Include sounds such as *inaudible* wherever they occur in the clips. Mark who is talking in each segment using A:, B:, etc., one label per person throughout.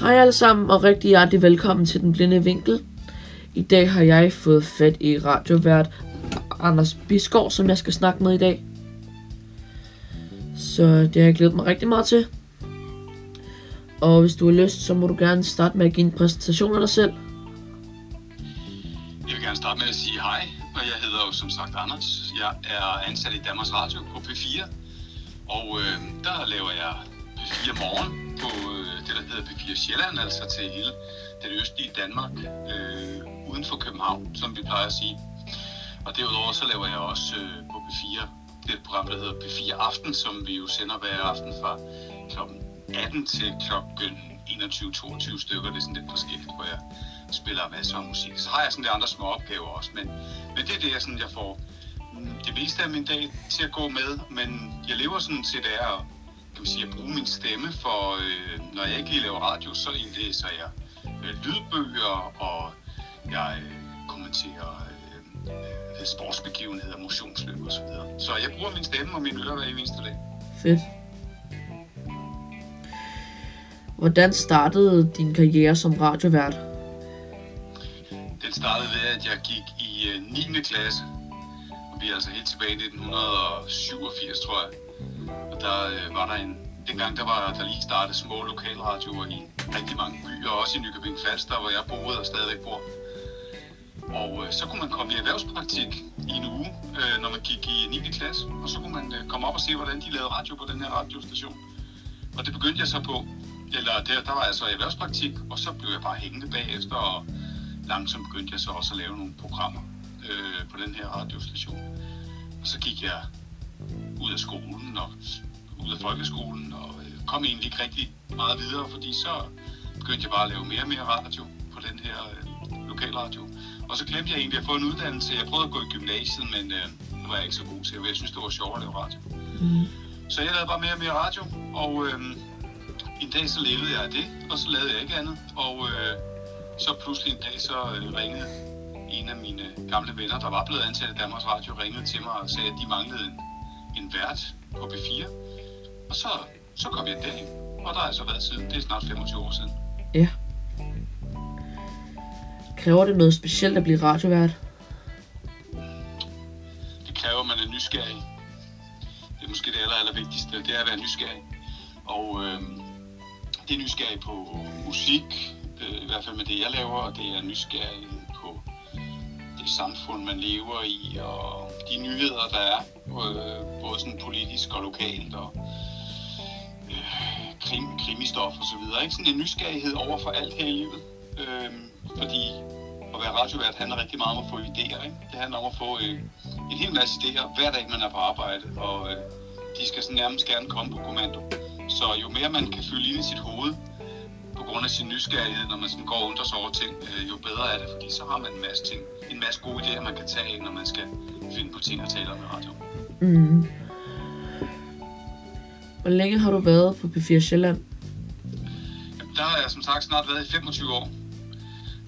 A: Hej alle sammen, og rigtig hjertelig velkommen til Den Blinde Vinkel. I dag har jeg fået fat i radiovært Anders Bisgaard, som jeg skal snakke med i dag. Så det har jeg glædet mig rigtig meget til. Og hvis du har lyst, så må du gerne starte med at give en præsentation af dig selv.
B: Jeg vil gerne starte med at sige hej, og jeg hedder jo som sagt Anders. Jeg er ansat i Danmarks Radio på P4, og øh, der laver jeg P4 Morgen på øh, det, der hedder P4 Sjælland, altså til hele det østlige Danmark, øh, uden for København, som vi plejer at sige. Og derudover så laver jeg også øh, på P4 det et program, der hedder P4 Aften, som vi jo sender hver aften fra kl. 18 til kl. 21-22 stykker. Det er sådan lidt forskelligt, hvor jeg spiller masser af musik. Så har jeg sådan lidt andre små opgaver også, men, men det er det, jeg, sådan, jeg får mm, det meste af min dag til at gå med, men jeg lever sådan set af at, kan man sige, at bruge min stemme, for øh, når jeg ikke laver radio, så indlæser jeg øh, lydbøger, og jeg øh, kommenterer øh, øh, sportsbegivenheder, motionsløb og så videre. Så jeg bruger min stemme og mine ører hver eneste dag.
A: Fedt. Hvordan startede din karriere som radiovært?
B: Den startede ved, at jeg gik i øh, 9. klasse. Og vi er altså helt tilbage i 1987, tror jeg. Der øh, var der en... Dengang der var der lige startet små lokalradioer i rigtig mange byer, også i Nykøbing Falster, hvor jeg boede og stadigvæk bor. Og øh, så kunne man komme i erhvervspraktik i en uge, øh, når man gik i 9. klasse. Og så kunne man øh, komme op og se, hvordan de lavede radio på den her radiostation. Og det begyndte jeg så på. Eller der, der var jeg så i erhvervspraktik, og så blev jeg bare hængende bagefter, og langsomt begyndte jeg så også at lave nogle programmer øh, på den her radiostation. Og så gik jeg ud af skolen og ud af folkeskolen, og øh, kom egentlig ikke rigtig meget videre, fordi så begyndte jeg bare at lave mere og mere radio på den her øh, lokalradio. Og så glemte jeg egentlig at få en uddannelse. Jeg prøvede at gå i gymnasiet, men øh, det var jeg ikke så god til. Jeg synes, det var sjovt at lave radio.
A: Mm.
B: Så jeg lavede bare mere og mere radio, og øh, en dag så levede jeg af det, og så lavede jeg ikke andet. Og øh, så pludselig en dag så øh, ringede en af mine gamle venner, der var blevet ansat i Danmarks Radio, ringede til mig og sagde, at de manglede en, en vært på B4. Og så, så kom jeg derind, og der har jeg så været siden. Det er snart 25 år siden.
A: Ja. Kræver det noget specielt at blive radiovært?
B: Det kræver, at man er nysgerrig. Det er måske det aller, aller vigtigste, det er at være nysgerrig. Og øh, det er nysgerrig på musik, øh, i hvert fald med det, jeg laver, og det er nysgerrig på det samfund, man lever i, og de nyheder, der er, øh, både sådan politisk og lokalt, og krim, krimistof og så videre. Ikke? Sådan en nysgerrighed over for alt her i livet. Øh, fordi at være radiovært handler rigtig meget om at få idéer. Ikke? Det handler om at få øh, en hel masse idéer hver dag, man er på arbejde, og øh, de skal sådan nærmest gerne komme på kommando. Så jo mere man kan fylde ind i sit hoved, på grund af sin nysgerrighed, når man sådan går og undrer sig over ting, øh, jo bedre er det, fordi så har man en masse ting, en masse gode idéer, man kan tage af, når man skal finde på ting og tale om i radio.
A: Mm. Hvor længe har du været på P4 Sjælland?
B: Der har jeg som sagt snart været i 25 år.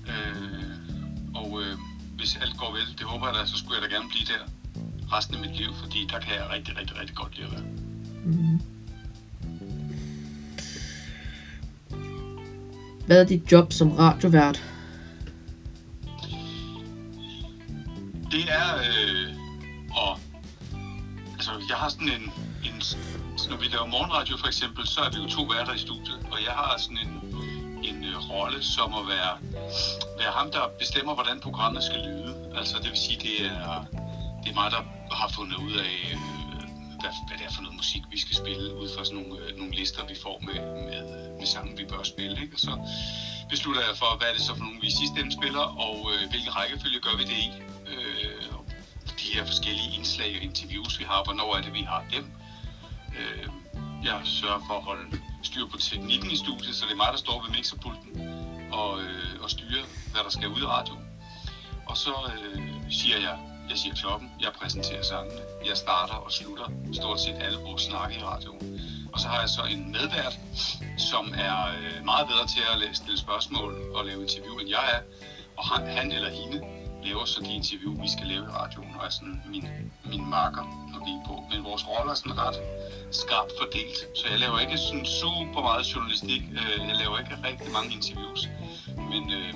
B: Øh, og øh, hvis alt går vel, det håber jeg da, så skulle jeg da gerne blive der resten af mit liv, fordi der kan jeg rigtig, rigtig, rigtig godt lide at være.
A: Mm. Hvad er dit job som radiovært?
B: Det er, øh, og altså, jeg har sådan en, når vi laver morgenradio for eksempel, så er vi jo to værter i studiet, og jeg har sådan en, en øh, rolle som at være, være ham, der bestemmer, hvordan programmet skal lyde. Altså det vil sige, det er, det er mig, der har fundet ud af, øh, hvad, hvad det er for noget musik, vi skal spille, ud fra sådan nogle, øh, nogle lister, vi får med, med, med sange, vi bør spille. Ikke? Og så beslutter jeg for, hvad er det så for nogle, vi i sidste ende spiller, og øh, hvilken rækkefølge gør vi det i. Øh, de her forskellige indslag og interviews, vi har, hvornår er det, vi har dem. Øh, jeg sørger for at holde styr på teknikken i studiet, så det er mig, der står ved mixerpulten og, øh, og styrer, hvad der skal ud i radioen. Og så øh, siger jeg, jeg siger klokken, jeg præsenterer sangene, jeg starter og slutter stort set alle vores snakke i radioen. Og så har jeg så en medvært, som er øh, meget bedre til at stille spørgsmål og lave interview, end jeg er. Og han, han eller hende laver så de interview, vi skal lave i radioen, og er sådan min, min marker, at blive på. Men vores roller er sådan ret skarpt fordelt, så jeg laver ikke sådan super meget journalistik. Øh, jeg laver ikke rigtig mange interviews, men, øh,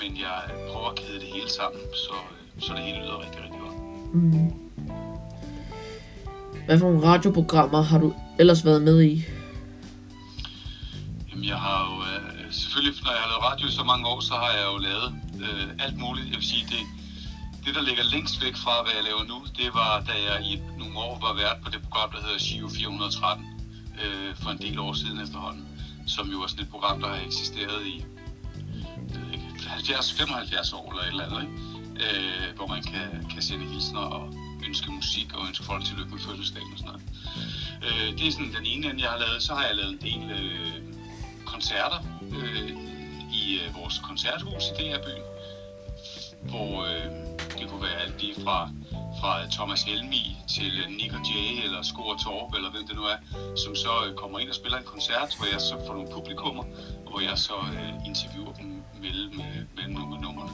B: men jeg prøver at kæde det hele sammen, så, så det hele lyder rigtig, rigtig godt.
A: Mm. Hvad for nogle radioprogrammer har du ellers været med i?
B: Selvfølgelig, når jeg har lavet radio så mange år, så har jeg jo lavet øh, alt muligt. Jeg vil sige, det, det, der ligger længst væk fra, hvad jeg laver nu, det var, da jeg i nogle år var vært på det program, der hedder Shio 413, øh, for en del år siden efterhånden, som jo er sådan et program, der har eksisteret i 70-75 år eller et eller andet, ikke? Øh, hvor man kan, kan sende hilsner og ønske musik og ønske folk tillykke med fødselsdagen og sådan noget. Øh, det er sådan den ene ende, jeg har lavet. Så har jeg lavet en del øh, koncerter øh, i øh, vores koncerthus i DR-byen, hvor øh, det kunne være alt lige fra, fra Thomas Helmi til øh, Nick og Jay eller Skor Torp eller hvem det nu er, som så øh, kommer ind og spiller en koncert, hvor jeg så får nogle publikummer, hvor jeg så øh, interviewer dem mellem, øh, mellem nogle numrene.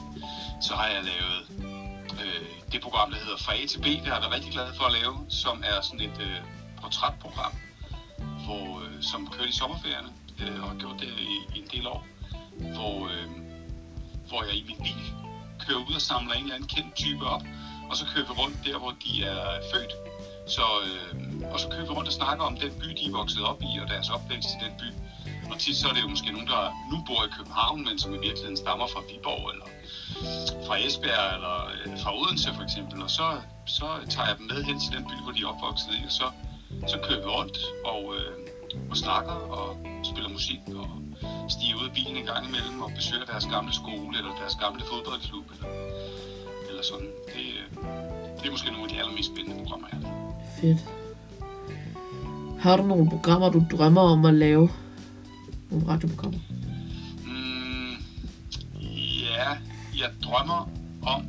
B: Så har jeg lavet øh, det program, der hedder Fra A til B, det har jeg været rigtig glad for at lave, som er sådan et øh, portrætprogram, hvor, øh, som kørte i sommerferierne, øh, og har gjort det i, i en del år, hvor, øh, hvor jeg i min bil kører ud og samler en eller anden kendt type op, og så kører vi rundt der, hvor de er født. Så, øh, og så kører vi rundt og snakker om den by, de er vokset op i, og deres opvækst i den by. Og tit så er det jo måske nogen, der nu bor i København, men som i virkeligheden stammer fra Viborg, eller fra Esbjerg, eller øh, fra Odense for eksempel. Og så, så tager jeg dem med hen til den by, hvor de er opvokset i, og så, så kører vi rundt og, øh, og snakker og musik og stiger ud af bilen en gang imellem og besøger deres gamle skole eller deres gamle fodboldklub eller, eller sådan. Det, øh, det er måske nogle af de allermest spændende programmer, jeg har.
A: Fedt. Har du nogle programmer, du drømmer om at lave? Nogle radioprogrammer?
B: Mm, ja, jeg drømmer om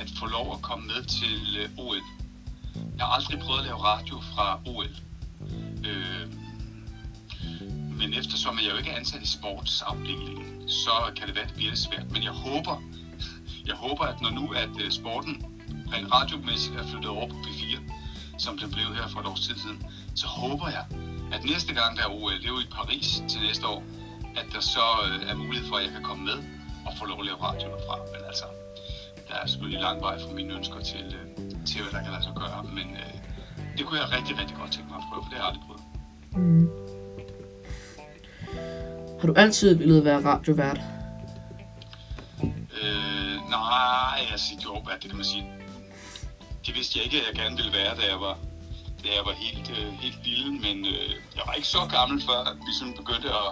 B: at få lov at komme med til øh, OL. Jeg har aldrig prøvet at lave radio fra OL. Øh, men eftersom jeg jo ikke er ansat i sportsafdelingen, så kan det være, at det bliver lidt svært. Men jeg håber, jeg håber, at når nu at øh, sporten rent radiomæssigt er flyttet over på P4, som den blev her for et års tid siden, så håber jeg, at næste gang der er OL, det er jo i Paris til næste år, at der så øh, er mulighed for, at jeg kan komme med og få lov at lave radio derfra. Men altså, der er selvfølgelig lang vej fra mine ønsker til, øh, til hvad der kan lade sig gøre. Men øh, det kunne jeg rigtig, rigtig godt tænke mig at prøve, for det har jeg aldrig prøvet.
A: Mm. Har du altid ville være radiovært?
B: Øh, nej, altså, jo, hvad det kan man sige. Det vidste jeg ikke, at jeg gerne ville være, da jeg var, da jeg var helt, øh, helt lille, men øh, jeg var ikke så gammel, før at vi sådan begyndte at,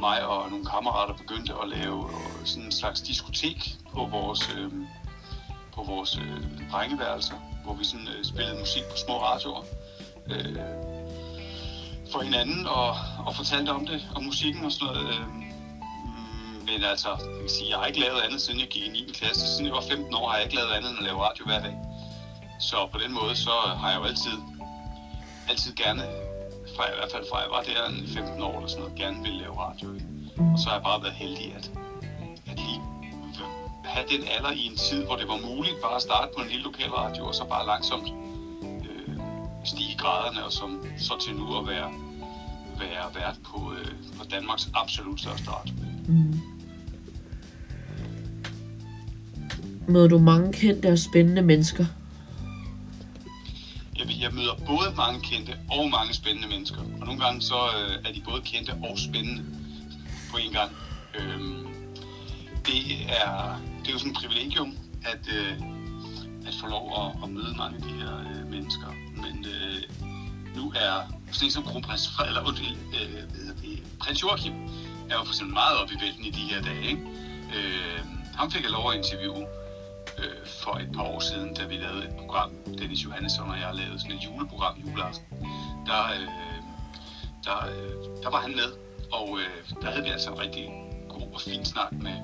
B: mig og nogle kammerater begyndte at lave øh, sådan en slags diskotek på vores, øh, på vores øh, drengeværelser, hvor vi sådan øh, spillede musik på små radioer. Øh, for hinanden og, og fortalte om det, om musikken og sådan noget. Øh, men altså, jeg kan sige, jeg har ikke lavet andet, siden jeg gik i 9. klasse. Siden jeg var 15 år, har jeg ikke lavet andet end at lave radio hver dag. Så på den måde, så har jeg jo altid, altid gerne, fra, i hvert fald fra jeg var der en 15 år eller sådan noget, gerne ville lave radio. Og så har jeg bare været heldig at, at lige have den alder i en tid, hvor det var muligt bare at starte på en lille lokal radio, og så bare langsomt øh, stige graderne, og som, så til nu at være, være vært på, øh, på Danmarks absolut største radio.
A: Mm. Møder du mange kendte og spændende mennesker?
B: Jeg, jeg møder både mange kendte og mange spændende mennesker. Og nogle gange så øh, er de både kendte og spændende på en gang. Øhm, det, er, det er jo sådan et privilegium, at, øh, at få lov at, at møde mange af de her øh, mennesker. Men øh, nu er sådan som kronprins eller undskyld, øh, prins Joachim, er jo for eksempel meget oppe i vælten i de her dage. Ikke? Øh, ham fik jeg lov at interviewe øh, for et par år siden, da vi lavede et program, Dennis Johannesson og jeg lavede sådan et juleprogram juleaften. Der, øh, der, øh, der var han med, og øh, der havde vi altså en rigtig god og fin snak med,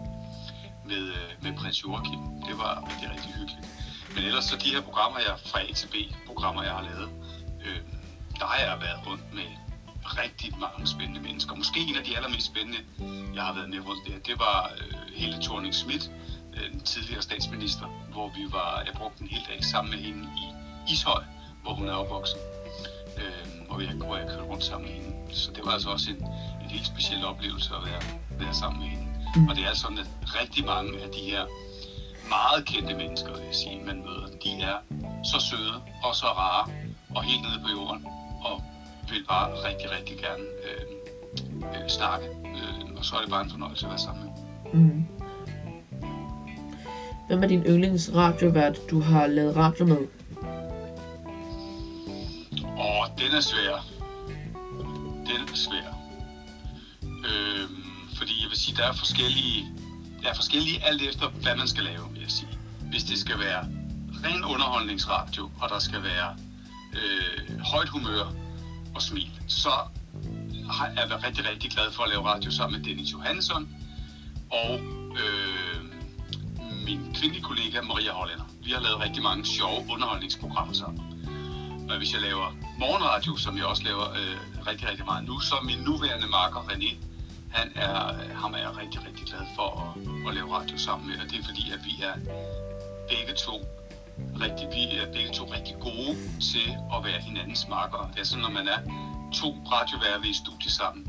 B: med, øh, med prins Joachim. Det var rigtig, rigtig hyggeligt. Men ellers så de her programmer, jeg fra A til B, programmer jeg har lavet, øh, der har jeg været rundt med rigtig mange spændende mennesker. Måske en af de allermest spændende, jeg har været med rundt der, det var øh, hele Thorning Schmidt, øh, den tidligere statsminister, hvor vi var, jeg brugte en hel dag sammen med hende i Ishøj, hvor hun er opvokset, øh, og jeg, hvor jeg kørte rundt sammen med hende. Så det var altså også en, en helt speciel oplevelse at være, være sammen med hende. Mm. Og det er sådan, at rigtig mange af de her meget kendte mennesker, vil jeg sige, man møder, de er så søde og så rare og helt nede på jorden og vil bare rigtig, rigtig gerne øh, øh, snakke. Øh, og så er det bare en fornøjelse at være sammen med. Mm.
A: Hvem er din yndlings radiovært, du har lavet radio med?
B: Åh, den er svær. Den er svær. Øhm, fordi jeg vil sige, der er forskellige, der er forskellige alt efter, hvad man skal lave, vil jeg sige. Hvis det skal være ren underholdningsradio, og der skal være øh, højt humør og smil, så har jeg været rigtig, rigtig glad for at lave radio sammen med Dennis Johansson og øh, min kvindelige kollega Maria Hollander. Vi har lavet rigtig mange sjove underholdningsprogrammer sammen. Og hvis jeg laver morgenradio, som jeg også laver øh, rigtig, rigtig meget nu, så min nuværende marker René, han er, ham er jeg rigtig, rigtig glad for at, at lave radio sammen med. Og det er fordi, at vi er begge to rigtig, vi er begge to rigtig gode til at være hinandens markere. Det er sådan, når man er to radioværve i studie sammen,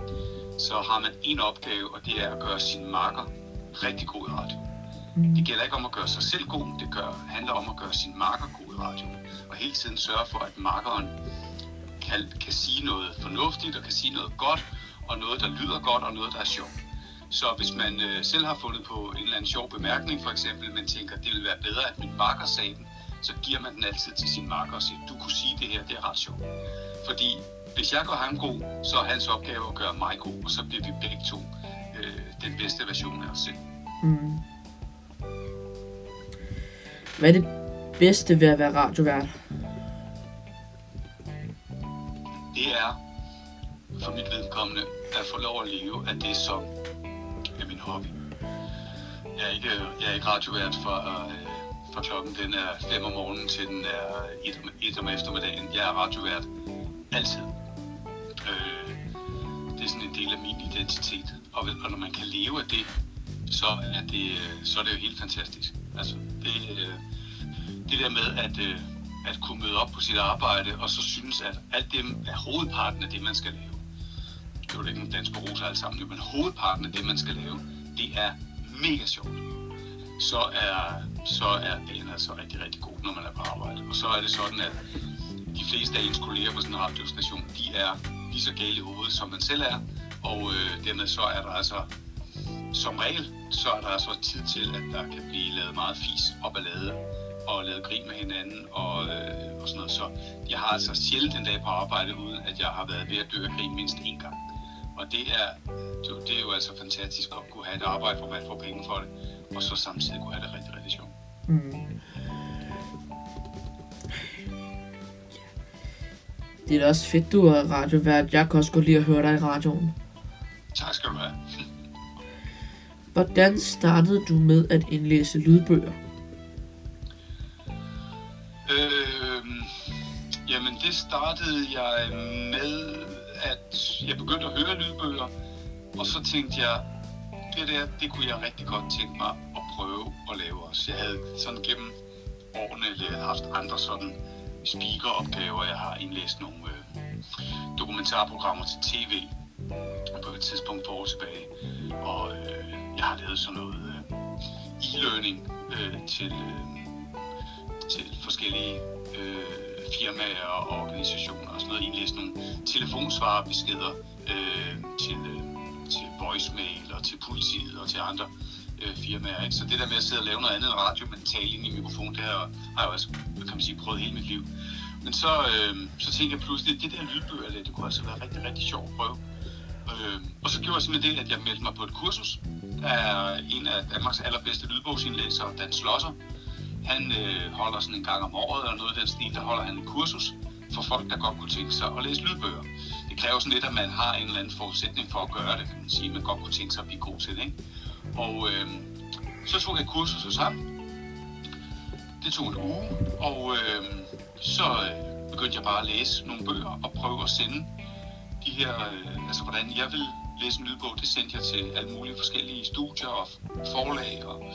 B: så har man en opgave, og det er at gøre sin marker rigtig god i radio. Mm. Det gælder ikke om at gøre sig selv god, det gør, handler om at gøre sin marker god i radio. Og hele tiden sørge for, at markeren kan, kan sige noget fornuftigt og kan sige noget godt, og noget, der lyder godt, og noget, der er sjovt. Så hvis man øh, selv har fundet på en eller anden sjov bemærkning, for eksempel, men tænker, det vil være bedre, at min marker sagde den, så giver man den altid til sin marker og siger, du kunne sige det her, det er ret sjovt. Fordi hvis jeg gør ham god, så er hans opgave at gøre mig god, og så bliver vi begge to øh, den bedste version af os selv. Mm.
A: Hvad er det bedste ved at være radiovært?
B: Det er for mit vedkommende at få lov at leve af det, som er min hobby. Jeg er ikke, jeg er ikke radiovært for, uh, fra klokken den er 5 om morgenen til den er 1 om eftermiddagen. Jeg er radiovært altid. Øh, det er sådan en del af min identitet. Og, og når man kan leve af det, så er det, øh, så er det jo helt fantastisk. Altså, det, øh, det der med at, øh, at kunne møde op på sit arbejde, og så synes, at alt det er hovedparten af det, man skal lave det er jo ikke en dansk rose alle sammen, men hovedparten af det, man skal lave, det er mega sjovt. Så er, så er dagen altså rigtig, rigtig god, når man er på arbejde. Og så er det sådan, at de fleste af ens kolleger på sådan en radiostation, de er lige så gale i hovedet, som man selv er. Og øh, dermed så er der altså, som regel, så er der altså tid til, at der kan blive lavet meget fis og ballade og lavet grin med hinanden og, øh, og sådan noget. Så jeg har altså sjældent en dag på arbejde, uden at jeg har været ved at dø af grin mindst en gang. Og det er, det, det er jo altså fantastisk at kunne have et arbejde, hvor man får penge for det, og så samtidig kunne have det rigtig, rigtig sjovt. Mm.
A: Det er da også fedt, du er radiovært. Jeg kan også godt lide at høre dig i radioen.
B: Tak skal du have.
A: Hvordan startede du med at indlæse lydbøger?
B: Øh, jamen, det startede jeg med at jeg begyndte at høre lydbøger, og så tænkte jeg, det der, det kunne jeg rigtig godt tænke mig at prøve at lave også. Jeg havde sådan gennem årene haft andre sådan speakeropgaver. Jeg har indlæst nogle øh, dokumentarprogrammer til tv på et tidspunkt for år tilbage. Og øh, jeg har lavet sådan noget øh, e-learning øh, til, øh, til forskellige øh, firmaer og organisationer og sådan noget indlæst nogle telefonsvarebeskeder øh, til, øh, til voicemail og til politiet og til andre øh, firmaer. Ikke? Så det der med at sidde og lave noget andet end radio, men tale ind i mikrofon, det har, har jeg jo altså, kan man sige, prøvet hele mit liv. Men så, øh, så tænkte jeg pludselig, at det der lydbøger, det, det kunne altså være rigtig, rigtig sjovt at prøve. Øh, og så gjorde jeg simpelthen det, at jeg meldte mig på et kursus. Der en af Danmarks allerbedste lydbogsindlæsere, Dan Slosser, han øh, holder sådan en gang om året, eller noget af den stil, der holder han et kursus for folk, der godt kunne tænke sig at læse lydbøger. Det kræver sådan lidt, at man har en eller anden forudsætning for at gøre det, kan man sige. Man godt kunne tænke sig at blive god til det, ikke? Og øh, så tog jeg kursus sammen. Det tog en uge, og øhm, øh, så begyndte jeg bare at læse nogle bøger og prøve at sende de her, øh, altså hvordan jeg vil læse en lydbog, det sendte jeg til alle mulige forskellige studier og forlag og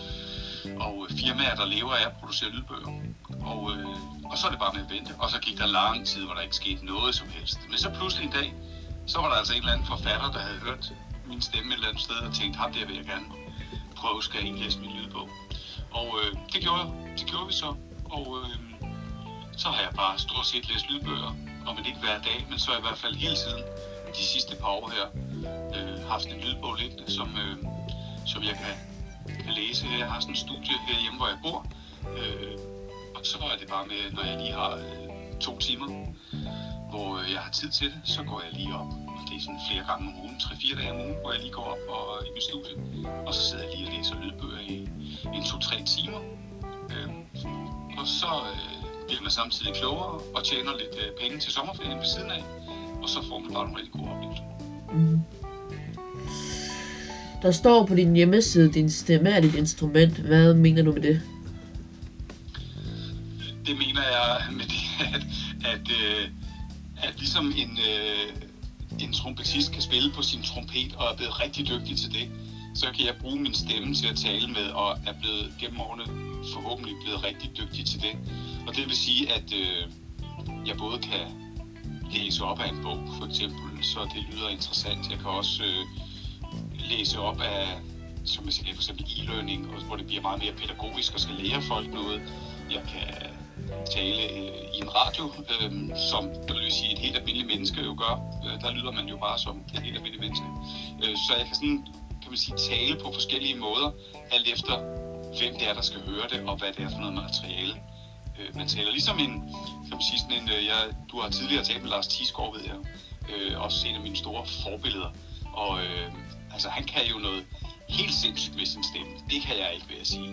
B: og øh, firmaer, der lever af at producere lydbøger. Og, øh, og så er det bare med at vente. Og så gik der lang tid, hvor der ikke skete noget som helst. Men så pludselig en dag, så var der altså en eller anden forfatter, der havde hørt min stemme et eller andet sted og tænkt, ham der vil jeg gerne prøve, skal jeg indlæse min lydbog. Og øh, det, gjorde, det gjorde vi så. Og øh, så har jeg bare stort set læst lydbøger, og men ikke hver dag, men så i hvert fald hele tiden de sidste par år her øh, haft en lydbog liggende, som, øh, som jeg kan, kan læse. Jeg har sådan en studie herhjemme, hvor jeg bor, øh, så er det bare med, når jeg lige har øh, to timer, hvor øh, jeg har tid til det, så går jeg lige op. Og det er sådan flere gange om ugen, tre-fire dage om ugen, hvor jeg lige går op og, øh, i min studie. Og så sidder jeg lige og læser lydbøger i en to-tre timer. Øh, og så øh, bliver man samtidig klogere og tjener lidt øh, penge til sommerferien ved siden af. Og så får man bare nogle rigtig gode oplevelser.
A: Mm. Der står på din hjemmeside, din stemme er dit instrument. Hvad mener du med det?
B: Det jeg med det, *laughs* at, at, øh, at ligesom en, øh, en trompetist kan spille på sin trompet og er blevet rigtig dygtig til det, så kan jeg bruge min stemme til at tale med, og er blevet gennem årene forhåbentlig blevet rigtig dygtig til det. Og det vil sige, at øh, jeg både kan læse op af en bog, for eksempel, så det lyder interessant. Jeg kan også øh, læse op af, som jeg sagde, for eksempel e-learning, hvor det bliver meget mere pædagogisk og skal lære folk noget. Jeg kan tale øh, i en radio, øh, som det vil sige, et helt almindeligt menneske jo gør. Øh, der lyder man jo bare som et helt almindeligt menneske. Øh, så jeg kan sådan, kan man sige, tale på forskellige måder, alt efter hvem det er, der skal høre det, og hvad det er for noget materiale, øh, man taler. Ligesom en, kan man sige, sådan en, øh, jeg, du har tidligere talt med Lars Tisgaard, ved jeg, øh, også en af mine store forbilleder. Og øh, altså, han kan jo noget helt sindssygt med sin stemme. Det kan jeg ikke, vil jeg sige.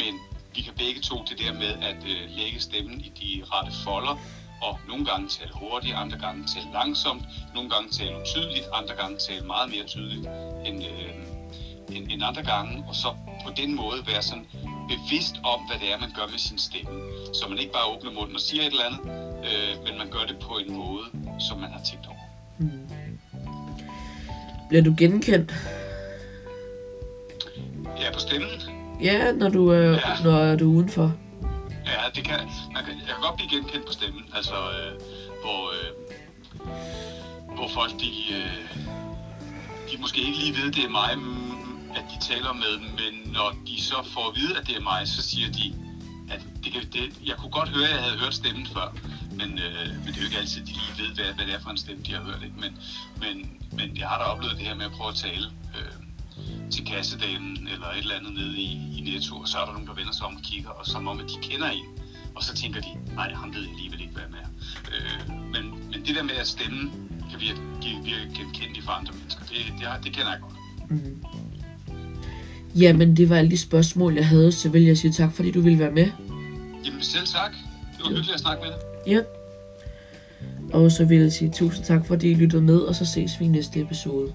B: Men vi kan begge to det der med at øh, lægge stemmen i de rette folder, og nogle gange tale hurtigt, andre gange tale langsomt, nogle gange tale utydeligt, andre gange tale meget mere tydeligt end, øh, end, end andre gange, og så på den måde være sådan bevidst om, hvad det er, man gør med sin stemme. Så man ikke bare åbner munden og siger et eller andet, øh, men man gør det på en måde, som man har tænkt over. Mm.
A: Bliver du genkendt?
B: Ja,
A: når du, øh, ja. når du er udenfor.
B: Ja, det kan, man kan, jeg kan godt blive genkendt på stemmen, altså øh, hvor, øh, hvor folk de, øh, de måske ikke lige ved, det er mig, at de taler med, men når de så får at vide, at det er mig, så siger de, at det, kan, det, jeg kunne godt høre, at jeg havde hørt stemmen før, men, øh, men det er jo ikke altid, de lige ved, hvad, hvad det er for en stemme, de har hørt. Ikke? Men, men, men jeg har da oplevet det her med at prøve at tale til kassedamen eller et eller andet nede i, i Netto, og så er der nogen, der vender sig om og kigger, og som om, at de kender en. Og så tænker de, nej, han ved alligevel ikke, hvad jeg er. Øh, men, men det der med, at stemmen kan virke, virke genkendeligt for andre mennesker, det, det, det kender jeg godt. Mm.
A: Jamen, det var alle de spørgsmål, jeg havde, så vil jeg sige tak, fordi du ville være med.
B: Jamen, selv tak. Det var ja. hyggeligt at snakke med dig.
A: Ja. Og så vil jeg sige tusind tak, fordi I lyttede med, og så ses vi i næste episode.